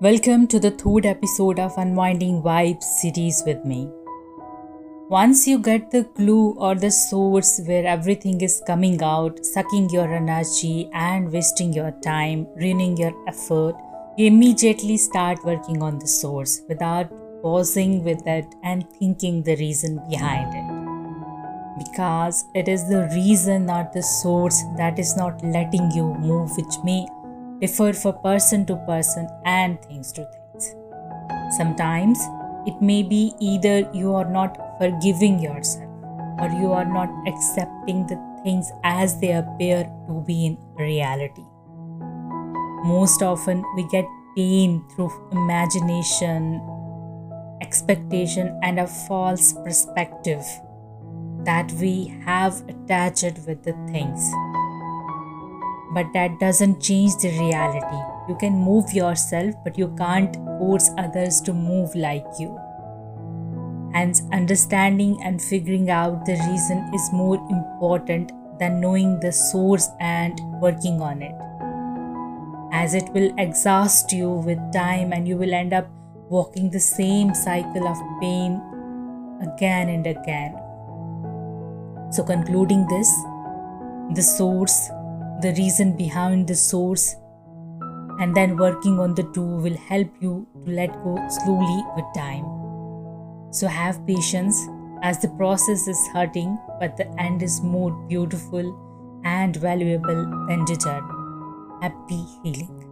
Welcome to the third episode of Unwinding Vibes series with me. Once you get the clue or the source where everything is coming out, sucking your energy and wasting your time, ruining your effort, you immediately start working on the source without pausing with it and thinking the reason behind it. Because it is the reason, not the source, that is not letting you move, which may differ for person to person and things to things. Sometimes it may be either you are not forgiving yourself or you are not accepting the things as they appear to be in reality. Most often, we get pain through imagination, expectation, and a false perspective that we have attached with the things but that doesn't change the reality. You can move yourself, but you can't force others to move like you. Hence, understanding and figuring out the reason is more important than knowing the source and working on it. As it will exhaust you with time, and you will end up walking the same cycle of pain again and again. So, concluding this, the source the reason behind the source, and then working on the two will help you to let go slowly with time. So have patience as the process is hurting, but the end is more beautiful and valuable than the journey. Happy healing.